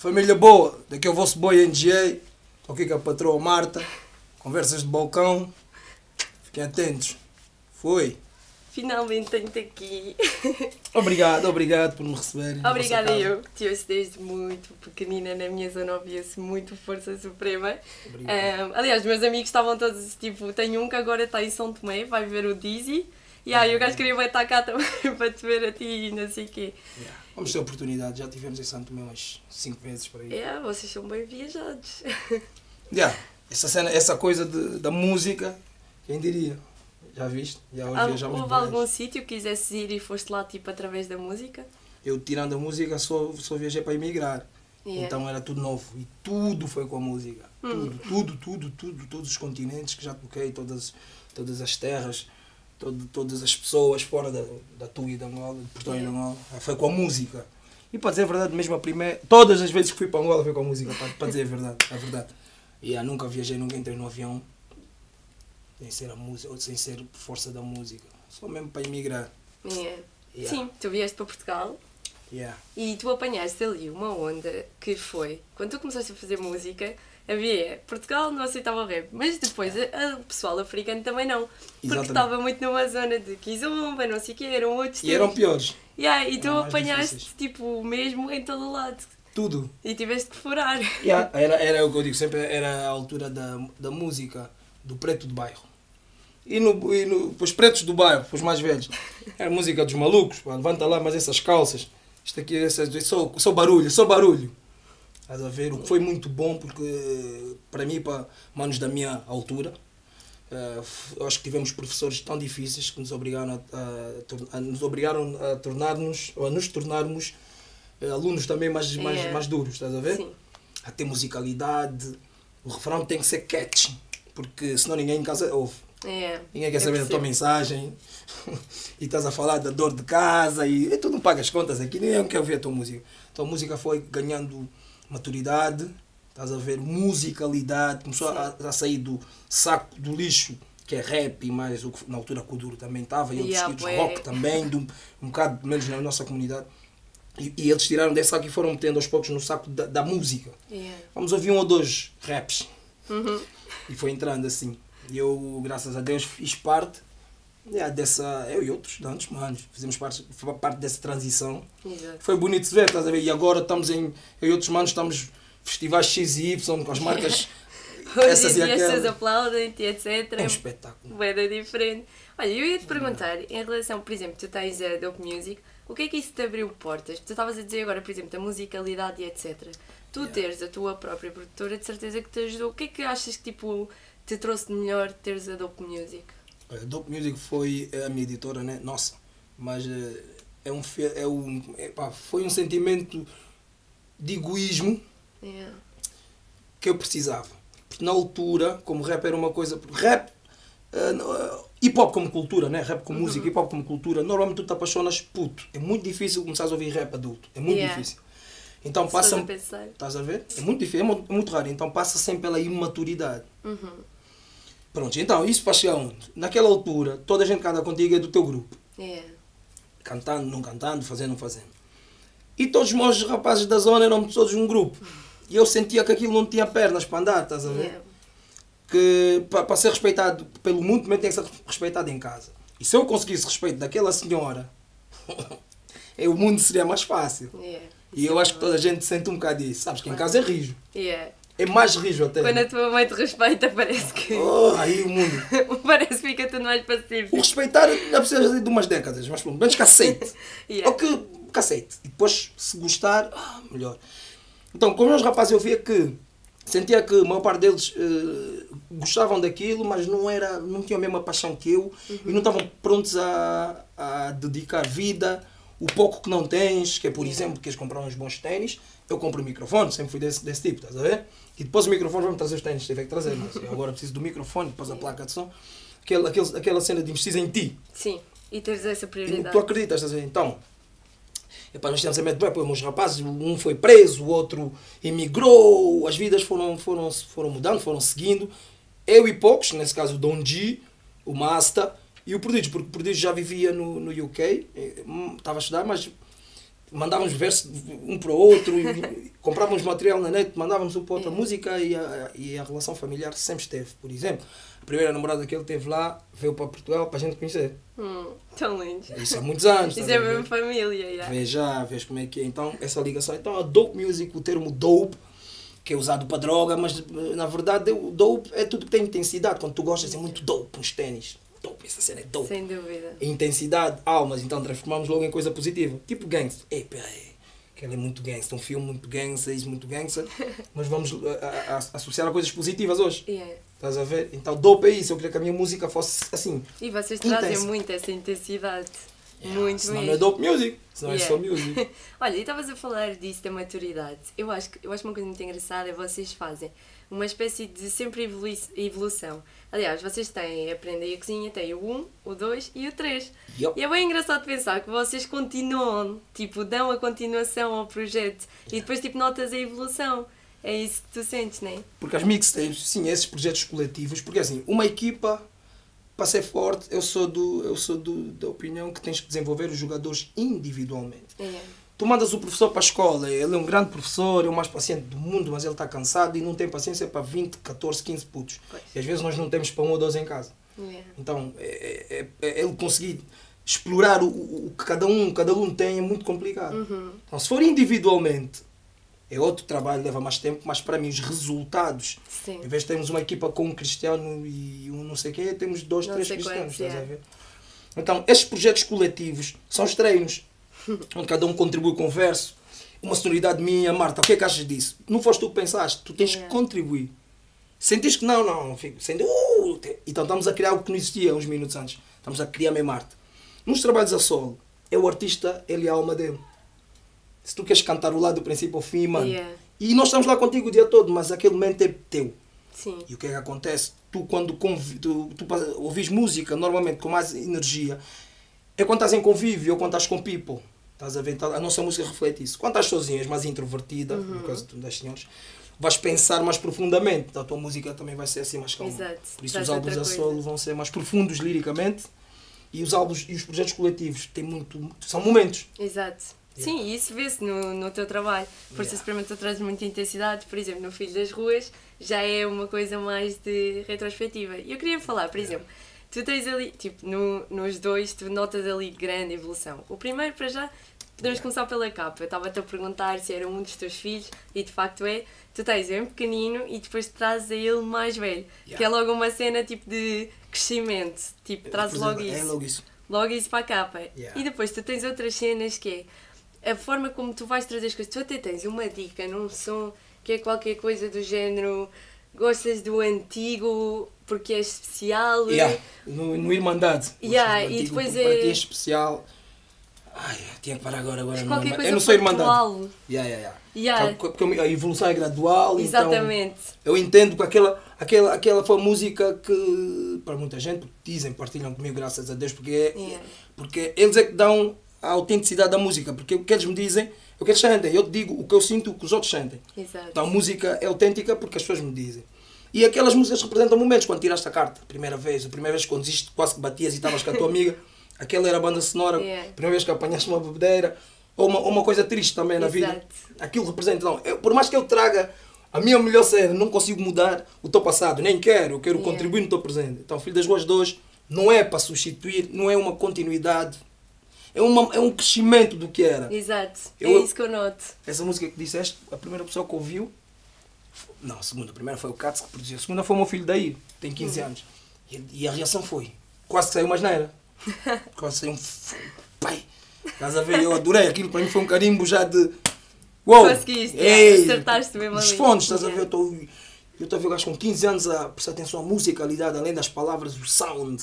Família boa, daqui é o vosso boy NGA, estou aqui com a patroa Marta, conversas de balcão, fiquem atentos. Foi. Finalmente tenho-te aqui. Obrigado, obrigado por me receberem. Obrigada eu, que te ouço desde muito pequenina na minha zona, ouvia-se muito Força Suprema. Ahm, aliás, meus amigos estavam todos tipo, tenho um que agora está em São Tomé, vai ver o Dizzy. E aí o gajo queria vai estar cá também para te ver a ti e não sei o quê. Yeah. Vamos ter oportunidade, já tivemos em Santo Tomé umas 5 vezes por aí. É, vocês são bem viajados. Yeah. Essa, cena, essa coisa de, da música, quem diria? Já viste? Já hoje Há- viajamos Houve algum sítio que quisesse ir e foste lá tipo através da música? Eu tirando a música só, só viajei para emigrar. Yeah. Então era tudo novo. E tudo foi com a música. Hum. Tudo, tudo, tudo, tudo, todos os continentes que já toquei, todas, todas as terras, todo, todas as pessoas fora da, da tua e da Angola, de Portugal e da Yeah. Angola. Foi com a música. E para dizer a verdade, mesmo a primeira. Todas as vezes que fui para Angola foi com a música, para, para dizer a verdade. A verdade. E eu nunca viajei, nunca entrei no avião sem ser a música, ou sem ser força da música. Só mesmo para emigrar. Yeah. Yeah. Sim, tu vieste para Portugal Yeah. E tu apanhaste ali uma onda que foi, quando tu começaste a fazer música, havia Portugal não aceitava o rap, mas depois a- a- o pessoal africano também não, porque Exatamente. estava muito numa zona de Kizomba, não sei o que, eram outros E eram tempos. piores. Yeah, e tu Eram mais apanhaste difíceis. tipo mesmo em todo o lado Tudo. e tiveste que furar. Yeah, era, era o que eu digo, sempre era a altura da, da música do preto do bairro. E, no, e no, para os pretos do bairro, para os mais velhos, era a música dos malucos, pá, levanta lá mais essas calças. Isto aqui essas, só, só barulho, só barulho. Estás a ver? O que foi muito bom, porque para mim, para manos da minha altura, eh, eu acho que tivemos professores tão difíceis que nos obrigaram a, a a- nos obrigaram a tornar-nos, ou a nos tornarmos eh, alunos também mais, mais, Yeah. mais duros, estás a ver? Sim. a ter musicalidade, o refrão tem que ser catchy, porque senão ninguém em casa ouve. É, Ninguém quer eu saber da tua mensagem e estás a falar da dor de casa e, e tu não pagas contas aqui, ninguém quer ouvir a tua música. Então a música foi ganhando maturidade, estás a ver, musicalidade, começou a, a sair do saco do lixo, que é rap e mais o que na altura que o Duro também estava, e outros Yeah, estilos, rock também, de um, um bocado menos na nossa comunidade. E, e eles tiraram desse saco e foram metendo aos poucos no saco da, da música. Yeah. Vamos ouvir um ou dois raps. Uhum. E foi entrando assim. E eu, graças a Deus, fiz parte yeah, dessa. Eu e outros tantos manos. Fizemos parte, parte dessa transição. Exato. Foi bonito de ver, estás a ver? E agora estamos em. Eu e outros manos estamos festivais X e Y com as marcas. essas e dia as pessoas aquelas. aplaudem-te, etc. É um espetáculo. Boeda diferente. Olha, eu ia te perguntar, em relação, por exemplo, tu tens a Dope Music, o que é que isso te abriu portas? Tu estavas a dizer agora, por exemplo, da musicalidade e etc. Tu Yeah. teres a tua própria produtora, de certeza que te ajudou. O que é que achas que tipo, te trouxe de melhor teres a Dope Music? A Dope Music foi a minha editora, né? Nossa. Mas eh, é um, fe- é um, epá, foi um sentimento de egoísmo Yeah. que eu precisava. Porque na altura, como rap era uma coisa. Rap, eh, hip hop como cultura, né? Rap como música, hip hop como cultura, normalmente tu te apaixonas puto. É muito difícil começares a ouvir rap adulto. É muito Yeah. difícil. Então passa. Estás a ver? É muito difícil, é mu- é muito raro. Então passa sempre pela imaturidade. Uhum. Pronto, então isso para chegar onde? Naquela altura, toda a gente que anda contigo é do teu grupo. Yeah. Cantando, não cantando, fazendo, não fazendo. E todos os meus rapazes da zona eram todos um grupo. E eu sentia que aquilo não tinha pernas para andar, estás a ver? Yeah. que para ser respeitado pelo mundo também tem que ser respeitado em casa. E se eu conseguisse respeito daquela senhora, o mundo seria mais fácil. Yeah. E eu acho que toda a gente sente um bocado isso. Sabes que em casa é rijo. Yeah. É mais rijo até. Quando a tua mãe te respeita, parece que. Oh, aí o mundo. parece que fica tudo mais O pacífico. respeitar ainda precisa de umas décadas, mas pelo menos que aceite. Yeah. Ou que, que aceite. E depois, se gostar, ah, melhor. Então, com os meus rapazes, eu via que sentia que a maior parte deles eh, gostavam daquilo, mas não, era, não tinham a mesma paixão que eu e não estavam prontos a, a dedicar vida. O pouco que não tens, que é por exemplo, queres comprar uns bons ténis, eu compro o microfone, sempre fui desse, desse tipo, estás a ver? E depois o microfone vai-me trazer os ténis, tive que trazer, mas agora preciso do microfone, depois a placa de som, aquela, aquele, aquela cena de investir em ti. Sim, e teres essa E prioridade. tu acreditas, estás a ver? Então, epá, nós tínhamos a medo, pô, meus rapazes, um foi preso, o outro emigrou, as vidas foram, foram, foram mudando, foram seguindo. Eu e poucos, nesse caso o Don G, o Master e o Prodígio, porque o Prodígio já vivia no, no UK, eh, hum, estava a estudar, mas mandávamos versos um para o outro, comprávamos material na net, mandávamos um para outra música e a, e a relação familiar sempre esteve. Por exemplo, a primeira namorada que ele teve lá veio para Portugal para a gente conhecer. Hum, tão lindo. Isso há muitos anos. Isso estás é mesmo família, yeah. Vê já, vês como é que é. Então, essa ligação. Então, a dope music, o termo dope, que é usado para droga, mas eh, na verdade o dope é tudo que tem intensidade. Quando tu gostas é muito dope, uns ténis. Dope, essa cena é dope. Sem dúvida. Intensidade, almas, então transformamos logo em coisa positiva. Tipo gangster. Ei, peraí. Aquele é muito gangster, um filme muito gangster, isso muito gangster. mas vamos eh, a- a- a- associar a coisas positivas hoje. Yeah. Estás a ver? Então, dope é isso. Eu queria que a minha música fosse assim. E vocês Intensa. trazem muito essa intensidade. Muito Senão mesmo. não é dope music. Senão Yeah. é só music. Olha, e estavas a falar disso da maturidade. Eu acho, eu acho uma coisa muito engraçada é vocês fazem uma espécie de sempre evolui- evolução. Aliás, vocês têm Aprendem a Cozinha, têm o 1, o 2 e o 3. Yup. E é bem engraçado pensar que vocês continuam, tipo, dão a continuação ao projeto e depois, tipo, notas a evolução. É isso que tu sentes, não é? Porque as mixtapes, sim, esses projetos coletivos, porque assim, uma equipa, para ser forte, eu sou, do, eu sou do, da opinião que tens que desenvolver os jogadores individualmente. É. Tu mandas o professor para a escola, ele é um grande professor, é o mais paciente do mundo, mas ele está cansado e não tem paciência para 20, 14, 15 putos. Pois. E às vezes nós não temos para um ou dois em casa. É. Então, é, é- é ele conseguir explorar o, o que cada um, cada aluno tem é muito complicado. Uhum. Então, se for individualmente, é outro trabalho, leva mais tempo, mas para mim os resultados, Sim. em vez de termos uma equipa com um cristiano e um não sei quê, temos dois, Não três cristianos, estás a é. ver? Então, estes projetos coletivos são os treinos, onde cada um contribui com verso. Uma sonoridade minha, Marta, o que é que achas disso? Não foste tu que pensaste, tu tens É. que contribuir. Sentiste que não, não, fico, senti, uh, então estamos a criar algo que não existia uns minutos antes. Estamos a criar mesmo arte. Nos trabalhos a solo, é o artista, ele é a alma dele. Se tu queres cantar o lado do princípio ao fim, mano. Yeah. E nós estamos lá contigo o dia todo, mas aquele momento é teu. Sim. E o que é que acontece? Tu, quando tu, tu ouvis música, normalmente com mais energia, é quando estás em convívio ou quando estás com people. Estás a ver? Então, A nossa música reflete isso. Quando estás sozinha, és mais introvertida, Uhum. no caso das senhoras, vais pensar mais profundamente. Então a tua música também vai ser assim mais calma. Exato. Por isso Traz os álbuns a solo vão ser mais profundos liricamente e os álbuns e os projetos coletivos têm muito. são momentos. Exato. Sim, e isso vê-se no, no teu trabalho. Força Yeah. Suprema tu trazes muita intensidade, por exemplo, no Filho das Ruas já é uma coisa mais de retrospectiva. E eu queria falar, por exemplo, tu tens ali, tipo, no, nos dois, tu notas ali grande evolução. O primeiro, para já, podemos Yeah. começar pela capa. Eu estava-te a perguntar se era um dos teus filhos, e de facto é. Tu tens bem pequenino e depois trazes a ele mais velho. Yeah. Que é logo uma cena tipo de crescimento. Tipo, trazes logo isso É logo isso. logo isso para a capa. Yeah. E depois tu tens outras cenas que é a forma como tu vais trazer as coisas. Tu até tens uma dica num som que é qualquer coisa do género gostas do antigo porque é especial. Yeah, no, no Irmandade. Yeah, e depois para é- ti é especial. Ai, tinha que parar agora, agora não coisa Eu não sou Irmandade. Yeah, yeah, yeah. Yeah. Porque a evolução é gradual. Exatamente. Então eu entendo que aquela, aquela, aquela foi a música que, para muita gente, dizem, partilham comigo, graças a Deus, porque, é- Yeah. porque eles é que dão a autenticidade da música. Porque o que eles me dizem o que eles sentem. Eu te digo o que eu sinto, o que os outros sentem. Exato. Então a música é autêntica porque as pessoas me dizem. E aquelas músicas representam momentos, quando tiraste a carta, primeira vez, a primeira vez quando diziste quase que batias e estavas com a tua amiga, aquela era a banda sonora, Yeah. primeira vez que apanhaste uma bebedeira, ou uma, ou uma coisa triste também na vida. Exato. Aquilo representa. Então, eu, por mais que eu traga a minha melhor cena, não consigo mudar o teu passado, nem quero, eu quero Yeah. contribuir no teu presente. Então, Filho das Ruas 2 não é para substituir, não é uma continuidade, é, uma, é um crescimento do que era. Exato. Eu- é isso que eu noto. Essa música que disseste, a primeira pessoa que ouviu. Não, a segunda. A primeira foi o Katz que produziu. A segunda foi o meu filho daí, tem 15 anos. E, e a reação foi. Quase que saiu uma asneira. Quase um. Pai! Estás a ver? Eu adorei. Aquilo para mim foi um carimbo já de. Uou! Conseguiste, Ei! acertaste mesmo ali. fones, estás a ver? Eu estou. Eu estou a ver o gajo com 15 anos a prestar atenção à musicalidade, além das palavras, o sound,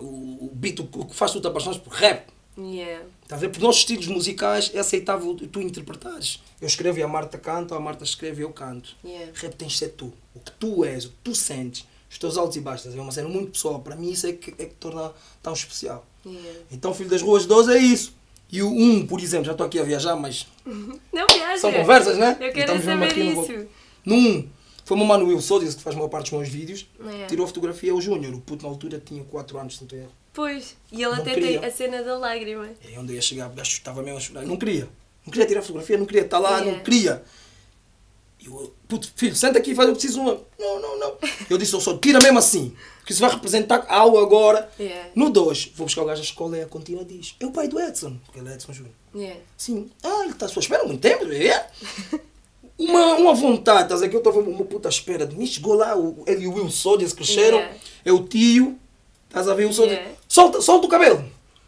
o, o beat, o que faz tu te apaixonas por rap. Yeah. Está a ver? Por nossos estilos musicais é aceitável tu interpretares. Eu escrevo e a Marta canta, a Marta escreve e eu canto. Yeah. Rap tens de ser tu. O que tu és, o que tu sentes, os teus altos e baixos. É uma cena muito pessoal. Para mim isso é que, é que torna tão especial. Yeah. Então Filho das Ruas 12 é isso. E o 1, por exemplo, já estou aqui a viajar, mas Não viaja. são conversas, né? Eu quero saber isso. No 1, Foi o meu mano Will Sodias, que faz a maior parte dos meus vídeos. É. Tirou a fotografia, o Júnior. O puto na altura tinha 4 anos, se não erro. Pois, e ele Não até queria. tem a cena da lágrima. Aí onde eu ia chegar, o gajo estava mesmo a chorar. Não queria. Não queria tirar fotografia, não queria estar lá, É. não queria. E eu, puto, filho, senta aqui, faz, eu preciso uma. Não, não, não. Eu disse, eu só tira mesmo assim. Que isso vai representar algo agora. Yeah. No 2, vou buscar o gajo à escola e a contínua diz: É o pai do Edson. Porque ele é Edson Júnior. Yeah. Sim. Ah, ele está à sua espera há muito tempo. É. Uma, uma vontade, estás aqui, eu estava uma puta espera de mim. Chegou lá, o, ele e o Will Soldiers cresceram. Yeah. É o tio. Estás a ver o Soldiers? Yeah. Solta, solta o cabelo.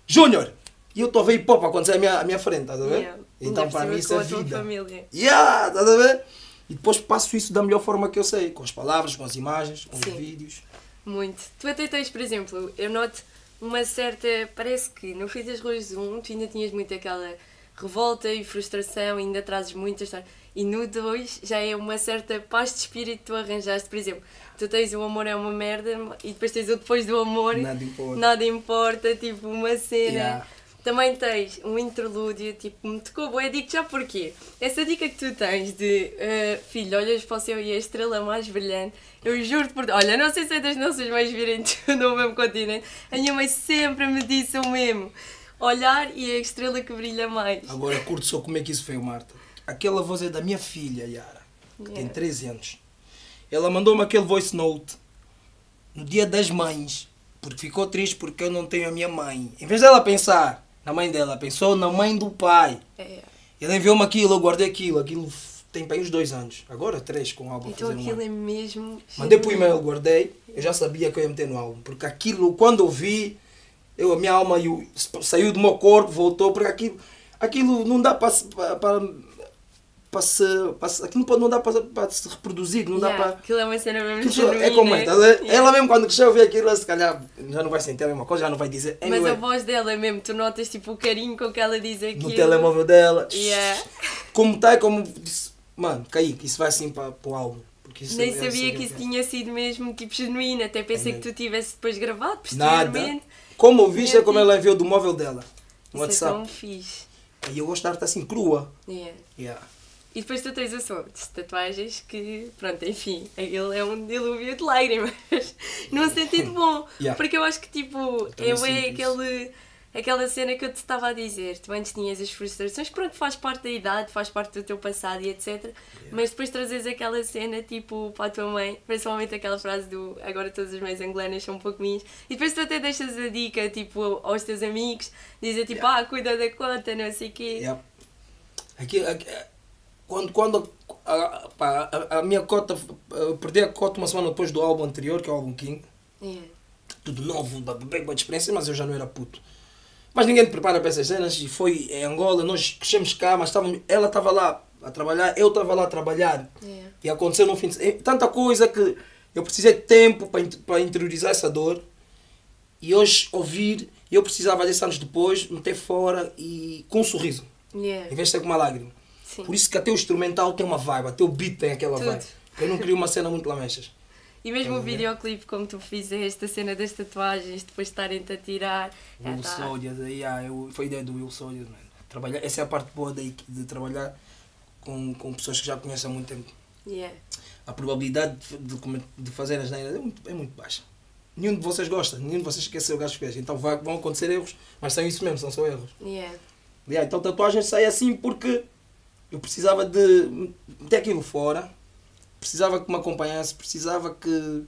Júnior. E eu estou a ver hip hop acontecer à minha, à minha frente, estás a ver? Yeah. Então para mim isso é vida. família. Yeah, estás a ver? E depois passo isso da melhor forma que eu sei. Com as palavras, com as imagens, com Sim. os vídeos. Muito. Tu até tens, por exemplo, eu noto uma certa. Parece que no fim das ruas 1 tu ainda tinhas muito aquela revolta e frustração, ainda trazes muita história. E no 2 já é uma certa paz de espírito que tu arranjaste. Por exemplo, tu tens o amor é uma merda e depois tens o depois do amor. Nada importa. Nada importa, tipo uma cena. Yeah. Também tens um interlúdio, tipo, me tocou bué, digo já porquê. Essa dica que tu tens de, eh, filho, olhas para o céu e é a estrela mais brilhante, eu juro-te por... Olha, não sei se é das nossas mães virem no mesmo continente, a minha mãe sempre me disse o mesmo. Olhar e é a estrela que brilha mais. Agora curto só como é que isso veio, Marta. Aquela voz é da minha filha, Yara, que tem Yeah. 13 anos. Ela mandou-me aquele voice note no dia das mães, porque ficou triste porque eu não tenho a minha mãe. Em vez dela pensar na mãe dela, pensou na mãe do pai. É. Ela enviou-me aquilo, eu guardei aquilo. Aquilo tem para uns dois anos. Agora três com o álbum. Então um aquilo ano. é mesmo... Mandei para o e-mail, guardei. Eu já sabia que eu ia meter no álbum. Porque aquilo, quando eu vi, eu, a minha alma eu, saiu do meu corpo, voltou. Porque aquilo, aquilo não dá para, para, se. Para, se- aquilo não dá para, para se reproduzir. Não dá Yeah, para. Aquilo é uma cena mesmo é genuína. como é, tá a ver? Yeah. Ela mesmo quando cresceu ver aquilo, se calhar já não vai sentir a mesma coisa, já não vai dizer. Mas Anyway, a voz dela mesmo, tu notas tipo o carinho com que ela diz aquilo. no telemóvel dela. Yeah. Como está, como mano, Kaique, isso vai assim para, para o álbum. Nem é sabia assim que isso tinha sido mesmo tipo genuíno, até pensei É que tu tivesse depois gravado Nada. posteriormente. Como ouviste é como ela enviou do móvel dela. No Isso é WhatsApp. tão fixe. E eu gosto de arte assim, crua. Yeah. Yeah. E depois o som de tatuagens que, pronto, enfim, aquilo é um dilúvio de lágrimas. Num sentido bom. Yeah. Porque eu acho que tipo, também é aquele. Aquela cena que eu te estava a dizer, tu antes tinhas as frustrações, pronto, faz parte da idade, faz parte do teu passado e etc. Mas depois trazes aquela cena tipo para a tua mãe, principalmente aquela frase do agora todas as mães angolanas são um pouco minhas, e depois tu até deixas a dica tipo aos teus amigos, dizer tipo, ah, cuida da conta, não sei o quê. Yeah. Aqui, aqui, quando quando a, a, a minha cota, eu perdi a cota uma semana depois do álbum anterior, que é o álbum King. Yeah. Tudo novo, bem boa experiência, mas eu já não era puto. Mas ninguém te prepara para essas cenas e foi em Angola, nós crescemos cá, mas estávamos, ela estava lá a trabalhar, eu estava lá a trabalhar. Yeah. E aconteceu no fim de semana. Tanta coisa que eu precisei de tempo para, in- para interiorizar essa dor. E hoje ouvir, eu precisava desse anos depois, meter fora e com um sorriso, Yeah. em vez de ser com uma lágrima. Sim. Por isso que até o instrumental tem uma vibe, até o beat tem aquela Tudo. vibe. Eu não queria uma cena muito lamechas. E mesmo o videoclipe, como tu fizeste, a cena das tatuagens, depois de estarem-te a tirar. Will tá. Soldiers, aí, ah, eu, foi ideia do Will Soldiers, mano. Trabalhar, essa é a parte boa daí, de trabalhar com, com pessoas que já conhecem há muito tempo. Yeah. a probabilidade de, de, de fazer as neiras é muito, é muito baixa. Nenhum de vocês gosta, nenhum de vocês quer ser o gajo que fez. Então vai- vão acontecer erros, mas são isso mesmo, são só erros. Yeah. Yeah, então tatuagem sai assim porque eu precisava de meter aquilo fora, precisava que me acompanhasse, precisava que.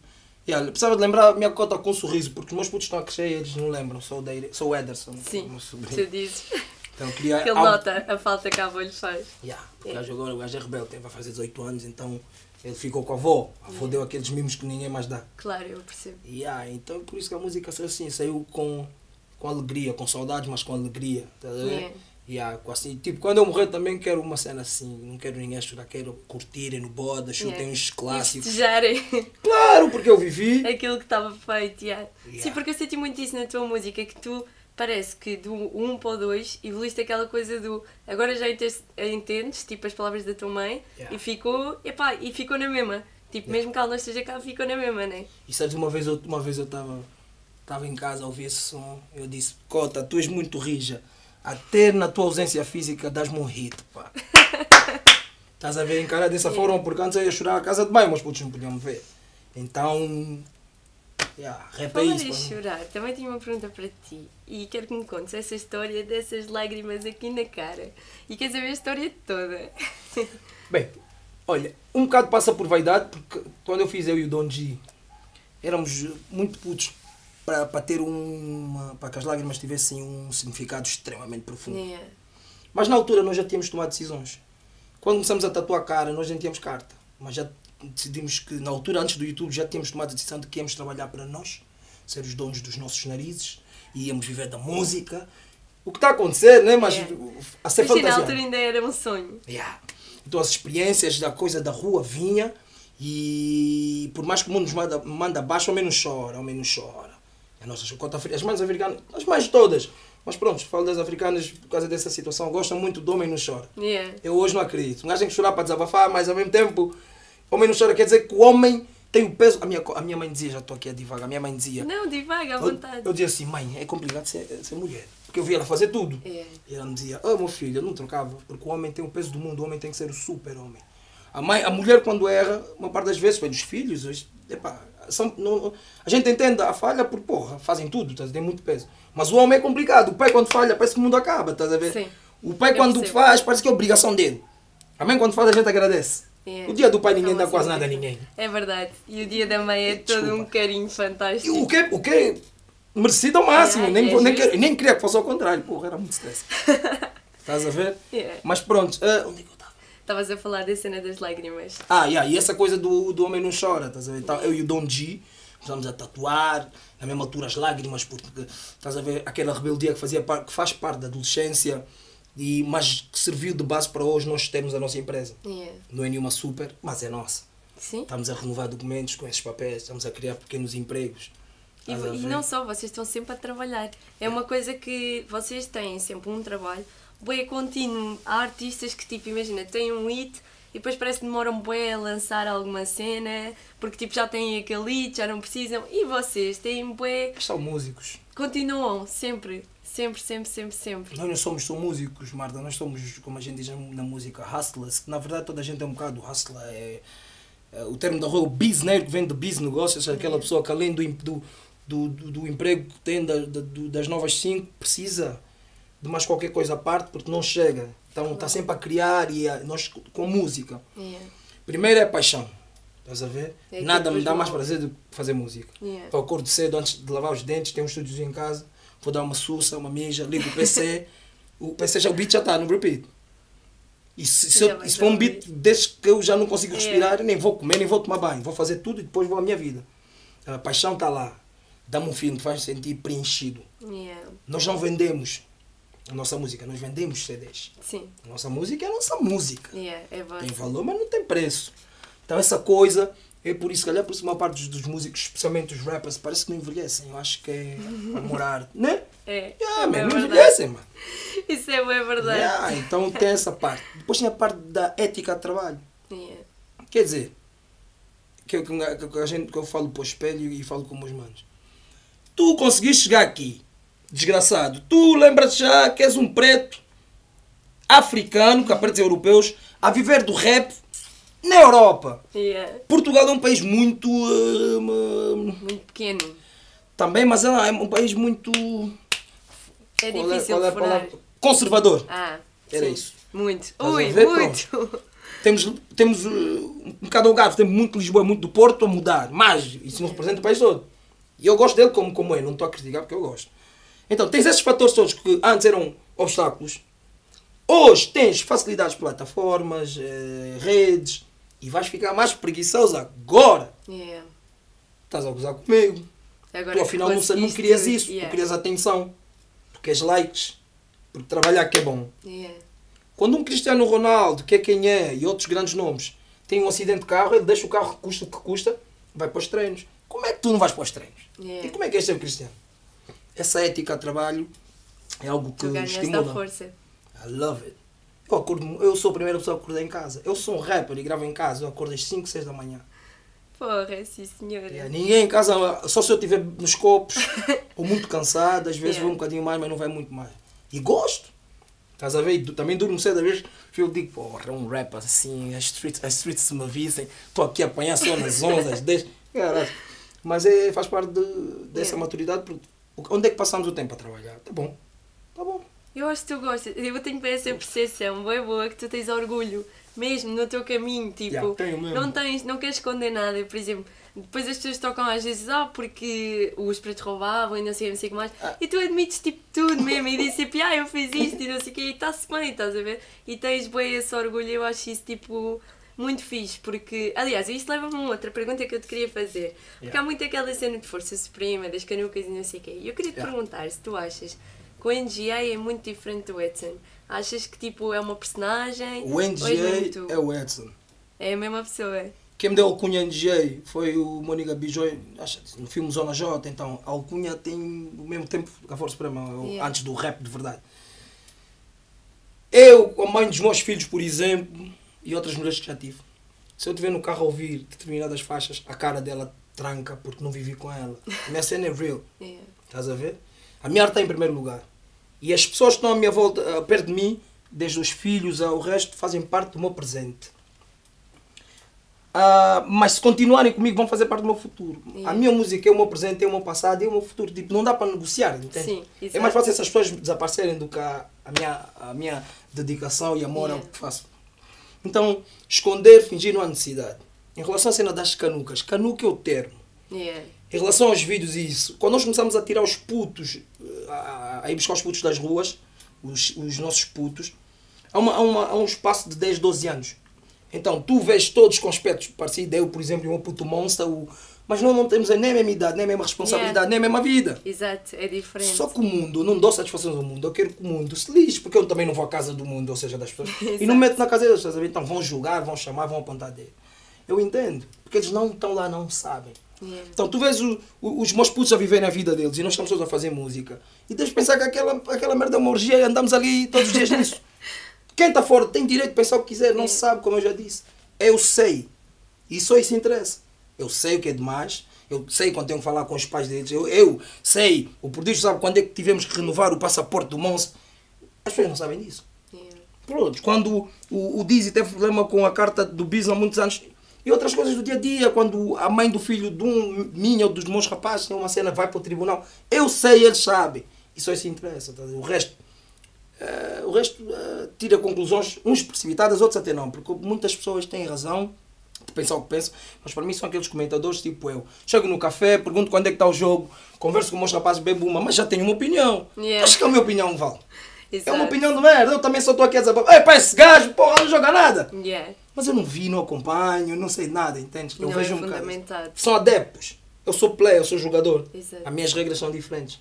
Yeah, precisava de lembrar a minha cota com um sorriso, porque os meus putos estão a crescer e eles não lembram. Sou o, Deire, sou o Ederson, Sim, tu dizes Então queria. que ele algo- nota a falta que a avó lhe faz. Yeah, o gajo agora, o gajo é rebelde, vai fazer 18 anos, então ele ficou com a avó. A avó deu aqueles mimos que ninguém mais dá. Claro, eu percebo. Yeah, então por isso que a música saiu assim, saiu com, com alegria, com saudades, mas com alegria. Tá ver? Yeah. Yeah, assim, tipo, quando eu morrer também quero uma cena assim, não quero ninguém chorar, quero curtirem no boda, chutem Yeah. uns clássicos. festejarem Claro, porque eu vivi. aquilo que estava feito. Yeah. Yeah. Sim, porque eu senti muito isso na tua música, que tu parece que do 1 para o 2 evoluíste aquela coisa do agora já entendes, tipo as palavras da tua mãe Yeah. e ficou, epá, e ficou na mesma. Tipo, mesmo que ela não esteja cá, ficou na mesma, né? E sabes, uma vez eu uma vez eu estava tava em casa a ouvir esse som, eu disse, Cota, tu és muito rija. Até na tua ausência física um hit, pá. Estás a ver encarar dessa forma, porque antes eu ia chorar a casa de banho, mas putos não podiam me ver. Então, yeah, é Falar isso. em chorar, também tinha uma pergunta para ti. E quero que me contes essa história dessas lágrimas aqui na cara. E quer saber a história toda. Bem, olha, um bocado passa por vaidade, porque quando eu fiz eu e o Don G, éramos muito putos para, para ter uma. para que as lágrimas tivessem um significado extremamente profundo. Yeah. Mas na altura nós já tínhamos tomado decisões. Quando começamos a tatuar a cara, nós nem tínhamos carta. Mas já decidimos que, na altura, antes do YouTube, já tínhamos tomado a decisão de que íamos trabalhar para nós, ser os donos dos nossos narizes, e íamos viver da música. O que está a acontecer, né? Mas Yeah. a ser Mas sim, na fantasia. altura ainda era um sonho. Yeah. Então as experiências da coisa da rua vinha e por mais que o mundo nos manda, manda abaixo, ao menos chora, ao menos chora. As nossas contas as mães africanas, as mães todas. Mas pronto, falo das africanas por causa dessa situação, gostam muito do homem não chora. Yeah. Eu hoje não acredito. Um gajo tem que chorar para desabafar, mas ao mesmo tempo, homem não chora quer dizer que o homem tem o peso. A minha, a minha mãe dizia, já estou aqui a divagar, a minha mãe dizia. Não, divaga, à Eu, vontade. eu dizia assim, mãe, é complicado ser, ser mulher. Porque eu via ela fazer tudo. É. E ela me dizia, oh meu filho, eu não trocava, porque o homem tem o peso do mundo, o homem tem que ser o super-homem. A, mãe, a mulher, quando erra, uma parte das vezes, foi dos filhos, epá, são, não, a gente entende a falha por porra, fazem tudo, tá, tem muito peso. Mas o homem é complicado, o pai quando falha, parece que o mundo acaba, estás a ver? Sim. O pai Eu quando percebo. faz, parece que é obrigação dele. A mãe quando faz, a gente agradece. É. O dia do pai ninguém Então, dá quase assim, nada a ninguém. É verdade. E o dia da mãe é todo Desculpa. um carinho E fantástico. o que, o que merecido ao máximo, É, nem, é nem, nem queria que fosse ao contrário, porra, era muito stress. Estás a ver? É. Mas pronto, ah, onde é que? Estavas a falar da cena das lágrimas. Ah, yeah, e essa coisa do, do homem não chora, estás a ver? Então, eu e o Don G estamos a tatuar, na mesma altura as lágrimas, porque estás a ver aquela rebeldia que, fazia, que faz parte da adolescência, e, mas que serviu de base para hoje nós termos a nossa empresa. Yeah. Não é nenhuma super, mas é nossa. Sim. Estamos a renovar documentos com esses papéis, estamos a criar pequenos empregos. E, e não só, vocês estão sempre a trabalhar. É uma coisa que vocês têm sempre um trabalho bem contínuo. Há artistas que, tipo, imagina, têm um hit e depois parece que demoram bem a lançar alguma cena porque, tipo, já têm aquele hit, já não precisam. E vocês têm bem. São músicos. Continuam sempre, sempre, sempre, sempre, sempre. Nós não somos só músicos, Marta, nós somos, como a gente diz na música, hustlers, que na verdade toda a gente é um bocado hustler. É, é, o termo da rua é o business, que vem do business negócio, ou seja, aquela pessoa que além do, do, do, do, emprego que tem da, da- das novas cinco, precisa de mais qualquer coisa à parte, porque não chega. Então está sempre a criar e a- nós com música. Yeah. Primeiro é paixão, estás a ver? É Nada me dá mais prazer do que fazer música. Yeah. Eu acordo cedo antes de lavar os dentes, tenho um estúdio em casa, vou dar uma sussa, uma mija, ligo o PC, o PC já, o beat já está no repeat. E se, se, eu, e se for um beat desde que eu já não consigo respirar, eu nem vou comer, nem vou tomar banho, vou fazer tudo e depois vou à minha vida. A paixão está lá, dá-me um filme que faz sentir preenchido. Yeah. Nós não vendemos a nossa música, nós vendemos CDs. Sim. A nossa música é a nossa música. Yeah, é vossa. Tem valor, mas não tem preço. Então essa coisa, é por isso, calhar por isso uma parte dos, músicos, especialmente os rappers, parece que não envelhecem. Eu acho que é arte. Né? É, Yeah, é man, não envelhecem, mano. Isso é bem verdade. Yeah, então tem essa parte. Depois tem a parte da ética de trabalho. Yeah. Quer dizer, que, eu- que, que a gente, que eu falo para o espelho e falo com meus manos. Tu conseguiste chegar aqui, desgraçado. Tu lembras já que és um preto africano, que há pretos europeus, a viver do rap na Europa. Yeah. Portugal é um país muito. hum, Muito pequeno. também, mas é um país muito. É qual difícil qual a furar. palavra? Conservador. Ah, Era sim. isso. Muito. Ui, ver? muito. Temos, temos uh, um bocado de Algarve, temos muito Lisboa, muito do Porto a mudar, mas isso não representa o país todo. E eu gosto dele como, como é, não estou a criticar porque eu gosto. Então, tens esses fatores todos que antes eram obstáculos, hoje tens facilidades, plataformas, eh, redes, e vais ficar mais preguiçoso agora. Yeah. Estás a gozar comigo. Agora tu afinal não, não querias isso, Yeah. tu querias atenção, tu queres likes, porque trabalhar que é bom. Yeah. Quando um Cristiano Ronaldo, que é quem é, e outros grandes nomes, tem um acidente de carro, ele deixa o carro que custa o que custa, vai para os treinos. Como é que tu não vais para os treinos? E como é que és ser Cristiano? Essa ética de trabalho é algo que Tu ganhaste a estimula. força. I love it. Eu, acordo, eu sou a primeira pessoa a acordar em casa. Eu sou um rapper e gravo em casa. Eu acordo às 5, 6 da manhã. Porra, sim senhora. Yeah, Ninguém em casa, só se eu estiver nos copos ou muito cansado, às vezes Yeah. vou um bocadinho mais, mas não vai muito mais. E gosto. Estás a ver? Também durmo cedo, às vezes eu digo, porra, é um rap assim, as streets, as streets se me vissem, estou aqui a apanhar só nas 11, às 10. Caralho. Mas é, faz parte de, dessa Yeah. maturidade. porque Onde é que passamos o tempo a trabalhar? Tá bom, tá bom. Eu acho que tu gostas. Eu tenho bem essa percepção, boa boa, que tu tens orgulho, mesmo no teu caminho, tipo, Yeah, tenho mesmo. não tens, não queres esconder nada, por exemplo. Depois as pessoas tocam às vezes, ah, porque os pretos roubavam e não sei, não sei o que mais. Ah. E tu admites tipo tudo mesmo e dizes tipo, ah, eu fiz isto e não sei o que, e está-se bem, estás a ver? E tens bem esse orgulho, eu acho isso tipo muito fixe, porque, aliás, isto leva-me a uma outra pergunta que eu te queria fazer. Porque Yeah. há muito aquela cena de força suprema, das canucas e não sei o quê. E eu queria te Yeah. perguntar se tu achas que o NGA é muito diferente do Edson. Achas que tipo é uma personagem? O NGA tu? é o Edson. É a mesma pessoa. Quem me deu a alcunha NGA foi o Mônica Bijoy, no filme Zona J. Então, a alcunha tem o mesmo tempo que a Força Suprema, Yeah. antes do rap de verdade. Eu, a mãe dos meus filhos, por exemplo, e outras mulheres que já tive, se eu estiver no carro a ouvir determinadas faixas, a cara dela tranca porque não vivi com ela. A minha cena é real. Yeah. Estás a ver? A minha arte está em primeiro lugar. E as pessoas que estão à minha volta, ah, perto de mim, desde os filhos ao resto, fazem parte do meu presente. Ah, mas se continuarem comigo, vão fazer parte do meu futuro. Yeah. A minha música é o meu presente, é o meu passado, é o meu futuro. Tipo, não dá para negociar, entende? Sim, é mais fácil essas pessoas desaparecerem do que a, a minha, a minha dedicação e amor ao Yeah. que faço. Então, esconder, fingir não há necessidade. Em relação à cena das canucas, canuca é o termo. Yeah. Em relação aos vídeos e isso, quando nós começamos a tirar os putos, eh, a, a ir buscar os putos das ruas, os, os nossos putos, há, uma, há, uma, há um espaço de 10, 12 anos. Então, tu vês todos com aspectos parecidos, eu, por exemplo, e meu puto monstro, o, mas não, não temos nem a mesma idade, nem a mesma responsabilidade, Yeah. nem a mesma vida. Exato, é diferente. Só que o mundo, não dou satisfações ao mundo, eu quero que o mundo se lixe, porque eu também não vou à casa do mundo, ou seja, das pessoas, e não meto na casa deles, estás a ver? Então vão julgar, vão chamar, vão apontar dele. Eu entendo, porque eles não estão lá, não sabem. Yeah. Então tu vês o- o- os meus putos a viver na vida deles e nós estamos todos a fazer música. E deves pensar que aquela, aquela merda é uma orgia e andamos ali todos os dias nisso. Quem está fora tem direito de pensar o que quiser, não É. sabe, como eu já disse. Eu sei. E só isso interessa. Eu sei o que é demais. Eu sei quando tenho que falar com os pais deles. Eu, eu sei. O Prodígio sabe quando é que tivemos que renovar o passaporte do Monse. As pessoas não sabem disso. Pronto, quando o, o Dizzy teve problema com a carta do Bis há muitos anos e outras coisas do dia a dia, quando a mãe do filho de um, minha ou dos meus rapazes tem uma cena, vai para o tribunal, eu sei, eles sabem. E só isso interessa. tá? O resto, eh, o resto eh, tira conclusões, uns precipitadas, outros até não, porque muitas pessoas têm razão de pensar o que pensam, mas para mim são aqueles comentadores tipo eu. Chego no café, pergunto quando é que está o jogo, converso com meus rapazes, bebo uma, mas já tenho uma opinião. Yeah. Acho que a minha opinião vale. É uma opinião de merda, eu também só estou aqui a dizer, ei pá, esse gajo, porra, não joga nada. Yeah. Mas eu não vi, não acompanho, não sei nada, entende? Não é vejo um bocado. São adeptos. Eu sou player, eu sou jogador. Exato. As minhas regras são diferentes.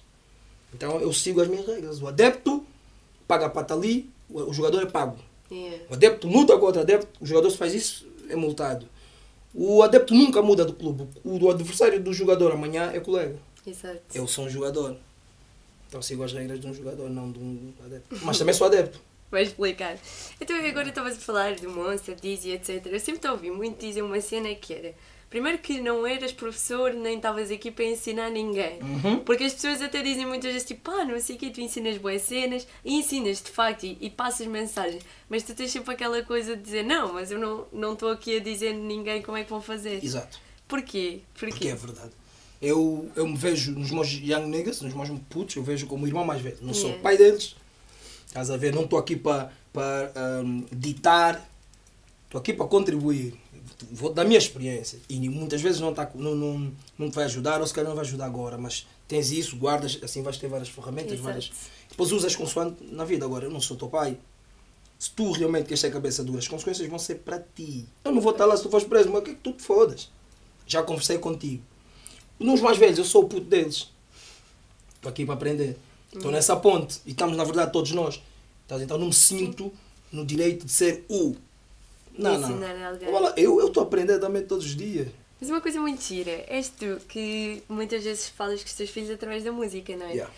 Então eu sigo as minhas regras. O adepto paga a pata ali, o o jogador é pago. Yeah. O adepto luta com outro adepto, o jogador se faz isso, é multado. O adepto nunca muda do clube. O adversário do jogador amanhã é colega. Exato. Eu sou um jogador. Então sigo as regras de um jogador, não de um adepto. Mas também sou adepto. Vai explicar. Então agora estavas a falar do Monster, Dizzy, etc. Eu sempre te ouvi muito dizer uma cena que era. Primeiro que não eras professor, nem estavas aqui para ensinar ninguém. Uhum. Porque as pessoas até dizem muitas vezes tipo, ah, não sei o que, tu ensinas boas cenas e ensinas de facto e, e passas mensagens. Mas tu tens sempre aquela coisa de dizer, não, mas eu não não estou aqui a dizer a ninguém como é que vão fazer. Exato. Porquê? Porque Porquê? é verdade. Eu, eu me vejo nos meus young niggas, nos meus putos, eu vejo como irmão mais velho. Não sou pai deles. Estás a ver? Não estou aqui para para um, ditar. Estou aqui para contribuir. Vou da minha experiência. E muitas vezes não, tá, não, não, não te vai ajudar, ou se calhar não vai ajudar agora. Mas tens isso, guardas, assim vais ter várias ferramentas. Exato. Várias, depois usas consoante na vida. Agora, eu não sou teu pai. Se tu realmente queres ter a cabeça dura, as consequências vão ser para ti. Eu não vou estar lá se tu fores preso, mas o que é que tu te fodas? Já conversei contigo. Nos mais velhos, eu sou o puto deles. Estou aqui para aprender. Estou nessa ponte. E estamos, na verdade, todos nós. Então não me sinto no direito de ser o. Não, não. Ensinar alguém. Olha, Eu estou a aprender também todos os dias. Mas uma coisa muito gira, és tu que muitas vezes falas com os teus filhos através da música, não é? Yeah.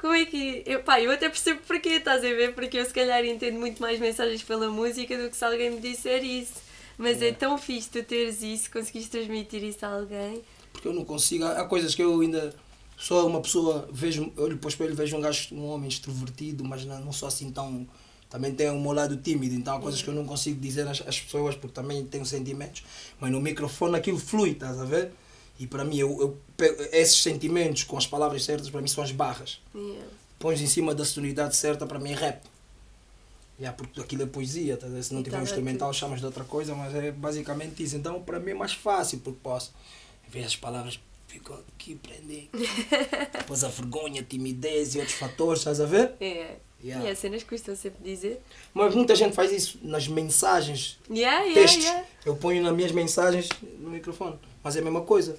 Como é que. Eu, pá, eu até percebo porquê, estás a ver? Porque eu se calhar entendo muito mais mensagens pela música do que se alguém me disser isso. Mas é Yeah. tão fixe tu teres isso, conseguiste transmitir isso a alguém. Porque eu não consigo. Há há coisas que eu ainda. Sou uma pessoa, vejo, olho para o espelho vejo um gajo, um homem extrovertido, mas não, não sou assim tão. Também tenho o meu lado tímido, então há coisas que eu não consigo dizer às, às pessoas porque também tenho sentimentos. Mas no microfone aquilo flui, estás a ver? E para mim, eu, eu esses sentimentos com as palavras certas, para mim são as barras. Yeah. Pões em cima da sonoridade certa, para mim é rap. Yeah, porque aquilo é poesia, tá? se não E tiver um tava instrumental tudo. chamas de outra coisa, mas é basicamente isso. Então para mim é mais fácil, porque posso ver as palavras, ficam aqui, prender Depois a vergonha, a timidez e outros fatores, estás a ver? Yeah. Yeah. E as cenas custam sempre dizer. Mas muita gente faz isso nas mensagens, Yeah, yeah, textos. yeah. Eu ponho nas minhas mensagens no microfone, mas é a mesma coisa.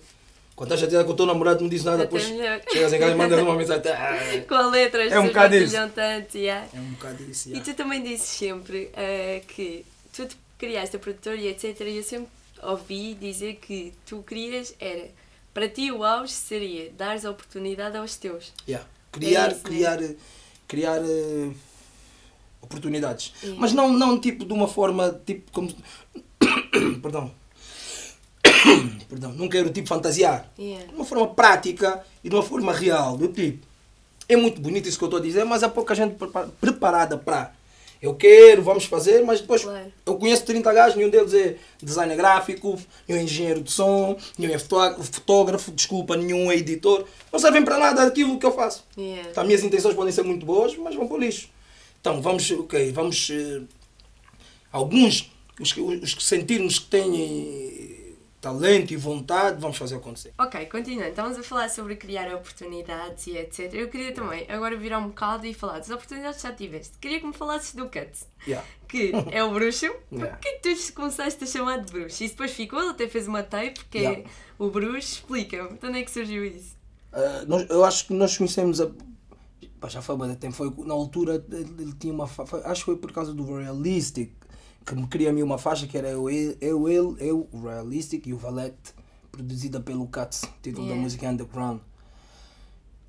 Quando estás chateado com o teu namorado, não diz nada, depois chegas em casa e mandas uma mensagem. Ah, Com a letra, É um bocado partilham tanto. Yeah. É um bocado isso. E yeah. tu também dizes sempre eh, que tu te criaste a produtora e etc. E eu sempre ouvi dizer que tu querias era para ti o auge seria dar a oportunidade aos teus. Yeah. Criar, isso, né? criar, criar eh, oportunidades. Yeah. Mas não, não tipo de uma forma tipo como. Perdão. Perdão, não quero tipo fantasiar. Yeah. De uma forma prática e de uma forma real. Do tipo. É muito bonito isso que eu estou a dizer, mas há pouca gente prepa- preparada para. Eu quero, vamos fazer, mas depois Claro. eu conheço 30 gajos, nenhum deles é designer gráfico, nenhum é engenheiro de som, nenhum é fotó- fotógrafo, desculpa, nenhum é editor. Não servem para nada daquilo que eu faço. Yeah. Então, as minhas intenções podem ser muito boas, mas vão para o lixo. Então, vamos, ok, vamos. eh, alguns, os que, os que sentirmos que têm talento e vontade, vamos fazer acontecer. Ok, continuando. Estamos a falar sobre criar oportunidades e etc. Eu queria também agora virar um bocado e falar das oportunidades que já tiveste. Queria que me falasses do Cuts, Yeah. que é o bruxo. Yeah. Porquê que tu começaste a chamar de bruxo? E depois ficou, ele até fez uma tape que Yeah. é o bruxo. Explica-me, de onde é que surgiu isso? Ah, nós- eu acho que nós conhecemos a. Pá, já foi há tempo. Foi, na altura ele, tinha uma foi- Acho que foi por causa do Realistic que me cria a mim uma faixa que era eu, ele, eu, ele, eu, o Realistic e o Valete, produzida pelo Cats, título da Yeah. música Underground.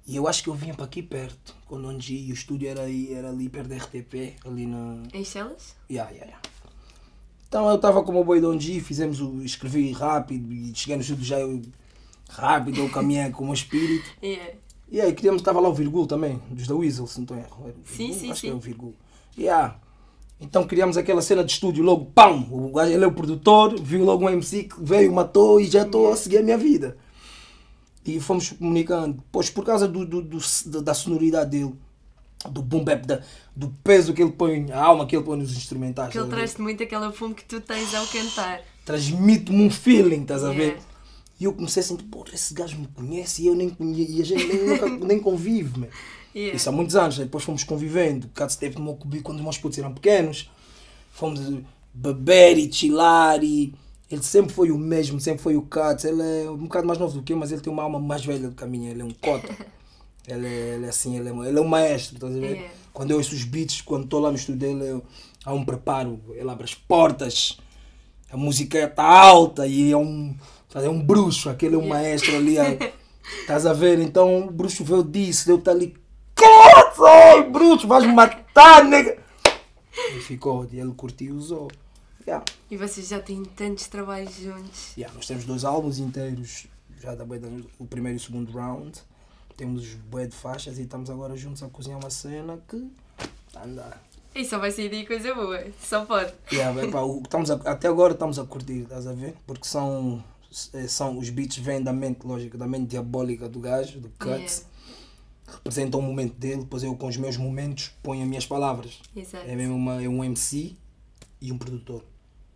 E eu acho que eu vinha para aqui perto, quando onde ia, e o estúdio era, aí, era ali perto da RTP, ali na. Em Chelas? Yeah, yeah, yeah. Então eu estava com o meu boi de onde fizemos o. escrevi rápido e cheguei no estúdio já eu, rápido, eu caminhei com o meu espírito. Yeah. E aí, queríamos, estava lá o Virgul também, dos da Weasel, se não estou em erro. Era o Sim, sim, Acho sim. que é o Virgul. Yeah. Então criámos aquela cena de estúdio, logo, pam! O gajo, ele é o produtor, viu logo um MC que veio, matou e já estou a seguir a minha vida. E fomos comunicando. Pois por causa do, do, do- da- da sonoridade dele, do boom bap, da, do peso que ele põe, a alma que ele põe nos instrumentais. Que ele traz-te muito aquela fumo que tu tens ao cantar. transmite-me um feeling, estás a ver? E eu comecei a sentir, pô, esse gajo me conhece e eu nem conheço, e a gente nem, nunca, nem convive, man. Yeah. Isso há muitos anos, né? depois fomos convivendo. O Cato esteve no meu cubi quando os meus putos eram pequenos. Fomos beber e chilar e ele sempre foi o mesmo, sempre foi o Cato. Ele é um bocado mais novo do que eu, mas ele tem uma alma mais velha do que a minha, ele é um cota. ele, é, ele é assim, ele é, ele é um maestro, estás a ver? Yeah. Quando eu ouço os beats, quando estou lá no estúdio dele, eu, há um preparo, ele abre as portas, a música está alta e é um, é um bruxo, aquele é um Yeah. maestro ali. Estás a ver? Então o bruxo veio disso, eu estar ali, Caraca, ai, bruxo, vais me matar, nega. E ficou, e ele curtiu e usou. Yeah. E vocês já têm tantos trabalhos juntos. Yeah, nós temos dois álbuns inteiros, já da o primeiro e o segundo round. Temos bué de faixas e estamos agora juntos a cozinhar uma cena que está a andar. E só vai sair daí coisa boa. Só pode. Yeah, epá, o que estamos a- até agora estamos a curtir, estás a ver? Porque são, eh, são os beats vêm da mente, lógico, da mente diabólica do gajo, do Cuts. Representam o momento dele, depois eu com os meus momentos ponho as minhas palavras. Exato. É mesmo uma, é um MC e um produtor.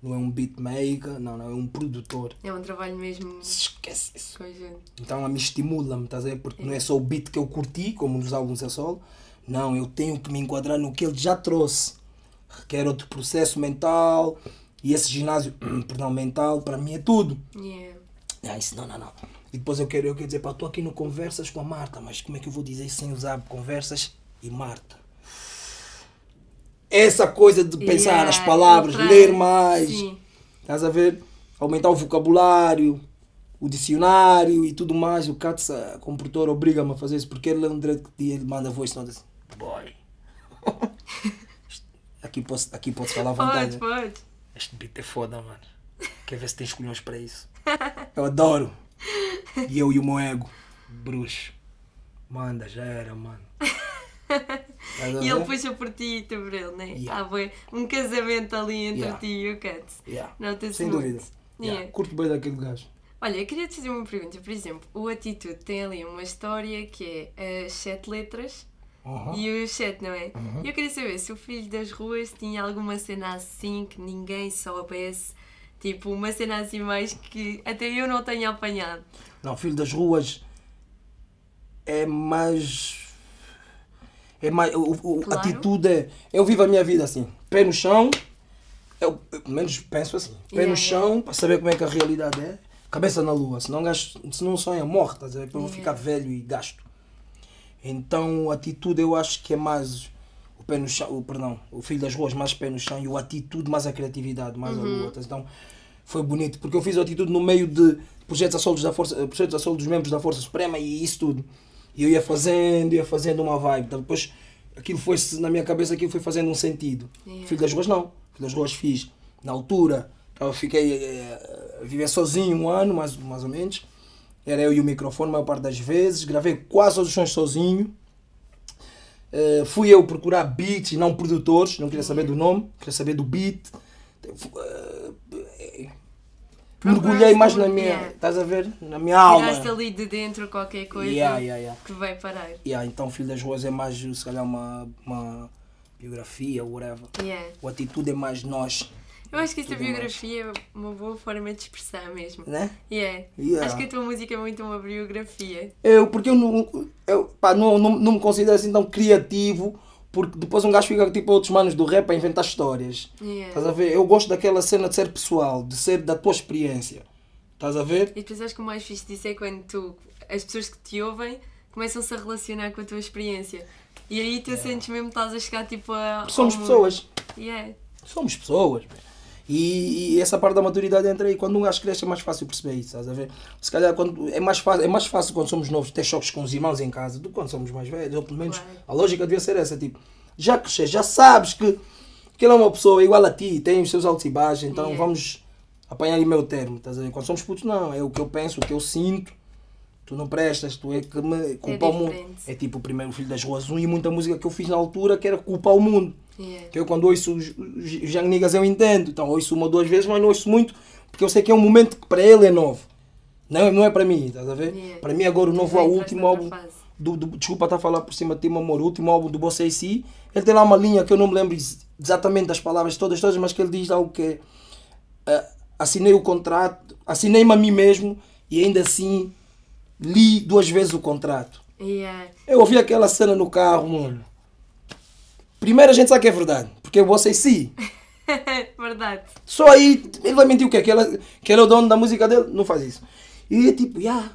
Não é um beatmaker, não, não, é um produtor. É um trabalho mesmo Esquece isso. conjunto. Então ela me estimula-me, estás a ver? Porque não é só o beat que eu curti, como nos álbuns é solo. Não, eu tenho que me enquadrar no que ele já trouxe. Requer outro processo mental. E esse ginásio, perdão, mental, para mim é tudo. Yeah. Ah, isso não, não, não. E depois eu quero, eu quero dizer, pá, estou aqui no Conversas com a Marta, mas como é que eu vou dizer sem usar Conversas e Marta? Essa coisa de pensar Yeah, as palavras, ler mais. Sim. Estás a ver? Aumentar o vocabulário, o dicionário e tudo mais. O Katz, como produtor, obriga-me a fazer isso porque ele é um direito que ele manda voice note assim. Boy. aqui posso, aqui posso falar à vontade. Pode, pode. Este beat é foda, mano. Quer ver se tens colhões para isso? Eu adoro. E eu e o meu ego, bruxo. Manda, já era, mano. E ele puxa por ti e tu por ele, né? Yeah. Há bué- um casamento ali entre Yeah. ti e o Cat. Yeah. Nota-se Sem muito. dúvida. Yeah. Yeah. Curto bem daquele gajo. Olha, eu queria te fazer uma pergunta. Por exemplo, o Atitude tem ali uma história que é as sete letras Uhum. e os sete, não é? Uhum. Eu queria saber se o Filho das Ruas tinha alguma cena assim que ninguém soubesse. Tipo, uma cena assim mais que até eu não tenho apanhado. Não, Filho das Ruas é mais. É mais. O, o- Claro. A atitude é. Eu vivo a minha vida assim, pé no chão. Eu, eu pelo menos penso assim, pé Yeah, no chão para saber como é que a realidade é, cabeça na lua. Se não, gasto, se não sonha, estás a ver? Para eu Yeah. ficar velho e gasto. Então a atitude eu acho que é mais pé no chão, o, perdão, o filho das ruas mais pé no chão e o atitude mais a criatividade, mais a lua. Então foi bonito, porque eu fiz a atitude no meio de projetos a solos da força, eh, projetos a solo dos membros da Força Suprema e isso tudo. E eu ia fazendo, ia fazendo uma vibe. Então, depois aquilo foi na minha cabeça aquilo foi fazendo um sentido. Yeah. Filho das ruas não. Filho das ruas fiz na altura. Eu fiquei eh, a viver sozinho um ano, mais, mais ou menos. Era eu e o microfone a maior parte das vezes. Gravei quase todos os sons sozinho. Eh, fui eu procurar beats e não produtores. Não queria saber do nome, queria saber do beat. Eh, mergulhei mais na minha. Yeah. Estás a ver? Na minha alma. Tiraste ali de dentro qualquer coisa Yeah, yeah, yeah. que vai parar. Yeah, então Filho das Ruas é mais, se calhar, uma, uma biografia, whatever. Yeah. O atitude é mais nós, Eu acho que esta Tudo mais. biografia é uma boa forma de expressar mesmo. né? Yeah. Yeah. Acho que a tua música é muito uma biografia. Eu, porque eu não, eu, pá, não, não, não me considero assim tão criativo, porque depois um gajo fica tipo outros manos do rap a inventar histórias. Yeah. Estás a ver? Eu gosto daquela cena de ser pessoal, de ser da tua experiência. Estás a ver? E depois acho que o mais fixe disso é quando tu, as pessoas que te ouvem começam-se a relacionar com a tua experiência. E aí tu sentes mesmo que estás a chegar tipo a. Somos pessoas. Yeah. Somos pessoas. man. E, e essa parte da maturidade entra aí. Quando um gajo cresce é mais fácil perceber isso, estás a ver? Se calhar quando, é, mais fácil, é mais fácil quando somos novos ter choques com os irmãos em casa do que quando somos mais velhos. Ou pelo menos Claro. a lógica devia ser essa. Tipo, já cresces, já sabes que, que ele é uma pessoa igual a ti, tem os seus altos e baixos, então Yeah. vamos apanhar aí meu termo. Estás a ver? Quando somos putos, não. É o que eu penso, o que eu sinto. Tu não prestas, tu é que me culpa o mundo. É tipo o primeiro filho das ruas 1 e muita música que eu fiz na altura que era culpa ao mundo. Yeah. Que eu quando ouço os, os Young Niggas eu entendo. Então ouço uma ou duas vezes, mas não ouço muito, porque eu sei que é um momento que para ele é novo. Não, não é para mim, estás a ver? Yeah. Para mim agora o novo, Já o último álbum. Do, do- desculpa estar a falar por cima de ti, meu amor. O último álbum do Bossa AC, ele tem lá uma linha que eu não me lembro ex- exatamente das palavras todas, todas, mas que ele diz algo que é, ah, assinei o contrato, assinei-me a mim mesmo e ainda assim li duas vezes o contrato. Yeah. Eu ouvi aquela cena no carro, mano. Primeiro a gente sabe que é verdade, porque você sim. Verdade. Só aí ele vai mentir o quê? Que, ela, que ele é o dono da música dele? Não faz isso. E é tipo, yeah.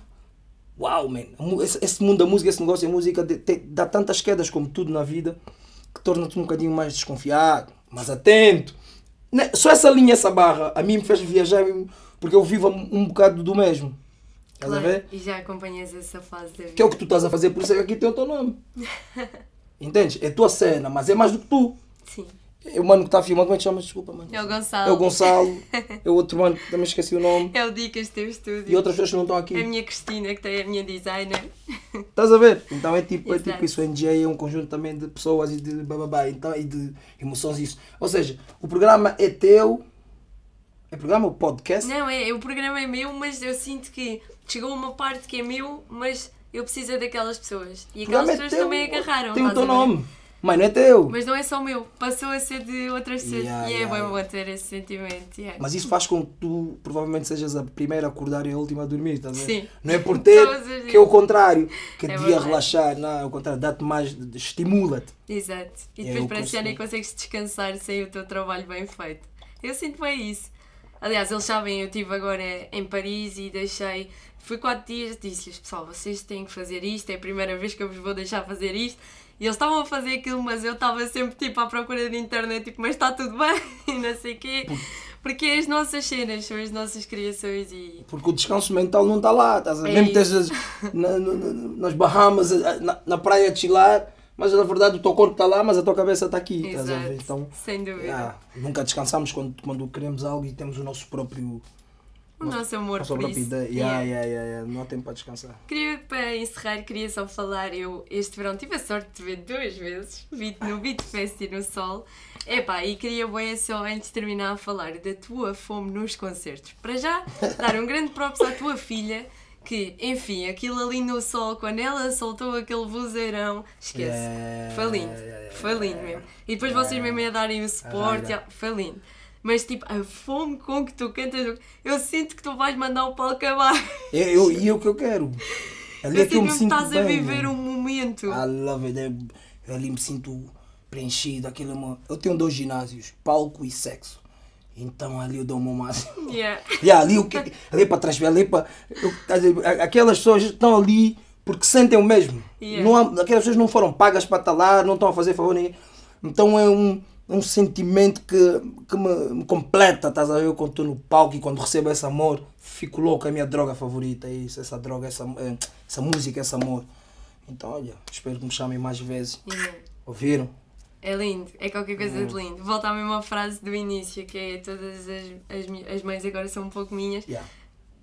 Uau, man. A Esse, esse mundo da música, esse negócio da música de- te- dá tantas quedas como tudo na vida que torna-te um bocadinho mais desconfiado, mais atento. Né? Só essa linha, essa barra, a mim me fez viajar porque eu vivo um, bocado do mesmo. Estás a Claro. ver? E já acompanhas essa fase da vida. Que é o que tu estás a fazer, por isso é que aqui tem o teu nome. Entendes? É tua cena, mas é mais do que tu. Sim. É o mano que está a filmar, como é que chama? Desculpa, mano. É o Gonçalo. É o Gonçalo. É o outro mano que também esqueci o nome. É o Dicas teu estúdio. E outras pessoas que não estão A aqui. minha Cristina, que tem a minha designer. Estás a ver? Então é tipo, é tipo isso. O NJ é um conjunto também de pessoas e de bababá, então, e de emoções e isso. Ou seja, o programa é teu. É programa ou podcast? Não, é, o programa é meu, mas eu sinto que chegou uma parte que é meu, mas eu preciso é daquelas pessoas. E O aquelas é pessoas também agarraram. Tem o teu nome. Mas não é teu. Mas não é só meu, passou a ser de outras pessoas. Yeah, e é yeah, bem bom ter esse sentimento. yeah. Mas isso faz com que tu provavelmente sejas a primeira a acordar e a última a dormir, estás a ver? Sim. Não é por ter, que é o contrário, que É devia verdade. relaxar, não, é o contrário, dá-te mais, estimula-te. Exato. E É depois o já nem consumo. consegues descansar sem o teu trabalho bem feito. Eu sinto bem isso. Aliás, eles sabem, eu estive agora em Paris e deixei. Fui quatro dias disse-lhes, pessoal, vocês têm que fazer isto, é a primeira vez que eu vos vou deixar fazer isto. E eles estavam a fazer aquilo, mas eu estava sempre tipo à procura de internet, tipo, mas está tudo bem, e não sei o quê. Porque é as nossas cenas, são as nossas criações e. Porque o descanso mental não está lá, estás a? É Mesmo estejas na- na- na- nas Bahamas, na, na praia a chilar, mas na verdade o teu corpo está lá, mas a tua cabeça está aqui, estás a ver? Exato. Então, Sem dúvida. ah, nunca descansamos quando, quando queremos algo e temos o nosso próprio. O nosso amor Nossa por isso. ideia. Yeah. Yeah, yeah, yeah. Não há tempo para descansar. Queria, para encerrar, queria só falar, eu este verão tive a sorte de ver duas vezes, no Beat Fest e no Sol. Epá, e queria bem só, antes de terminar, a falar da tua fome nos concertos. Para já, dar um grande props à tua filha, que, enfim, aquilo ali no Sol, quando ela soltou aquele vozeirão, esquece. Yeah, Foi lindo, yeah, yeah, foi lindo mesmo. E depois vocês mesmo a darem o suporte, foi lindo. Mas tipo, a fome com que tu cantas, eu sinto que tu vais mandar o palco acabar. E eu, e eu que eu quero. Ali Eu é que eu me sinto estás a bem, viver man. um momento. I love it. Eu, eu ali me sinto preenchido. Aquilo é uma... Eu tenho dois ginásios, palco e sexo. Então ali eu dou o meu máximo. Yeah. Yeah, ali, o que, ali é para transferir, ali é para. a- aquelas pessoas estão ali porque sentem o mesmo. Yeah. Não há, aquelas pessoas não foram pagas para estar lá, não estão a fazer favor a ninguém. Então é um, um sentimento que, que me, me completa, estás a ver? Eu quando estou no palco e quando recebo esse amor, fico louco, é a minha droga favorita, é isso, essa droga, essa, eh, essa música, esse amor. Então, olha, espero que me chamem mais vezes. Yeah. Ouviram? É lindo, é qualquer coisa Hum. de lindo. Volta à mesma frase do início, que é todas as, as, as mães agora são um pouco minhas. Yeah.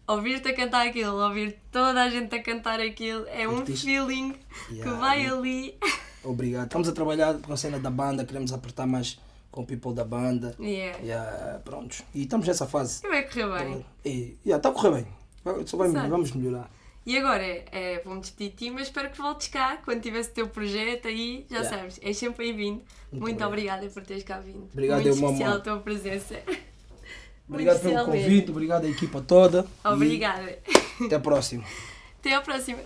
Ouvir-te a cantar aquilo, ouvir toda a gente a cantar aquilo, é um feeling que vai ali. Obrigado. Estamos a trabalhar com a cena da banda, queremos apertar mais com o people da banda. Yeah. Yeah, prontos. E estamos nessa fase. E vai correr bem. E yeah, está a correr bem. Só vai, vamos melhorar. E agora, é, vou-me despedir de ti, mas espero que voltes cá quando tivesse o teu projeto aí, já Yeah. sabes, és sempre bem-vindo. Muito, obrigado. obrigada por teres cá vindo. Obrigado, Muito especial a tua presença. Obrigado Muito pelo convite, obrigado à equipa toda. Obrigada. Até a próxima. Até à próxima.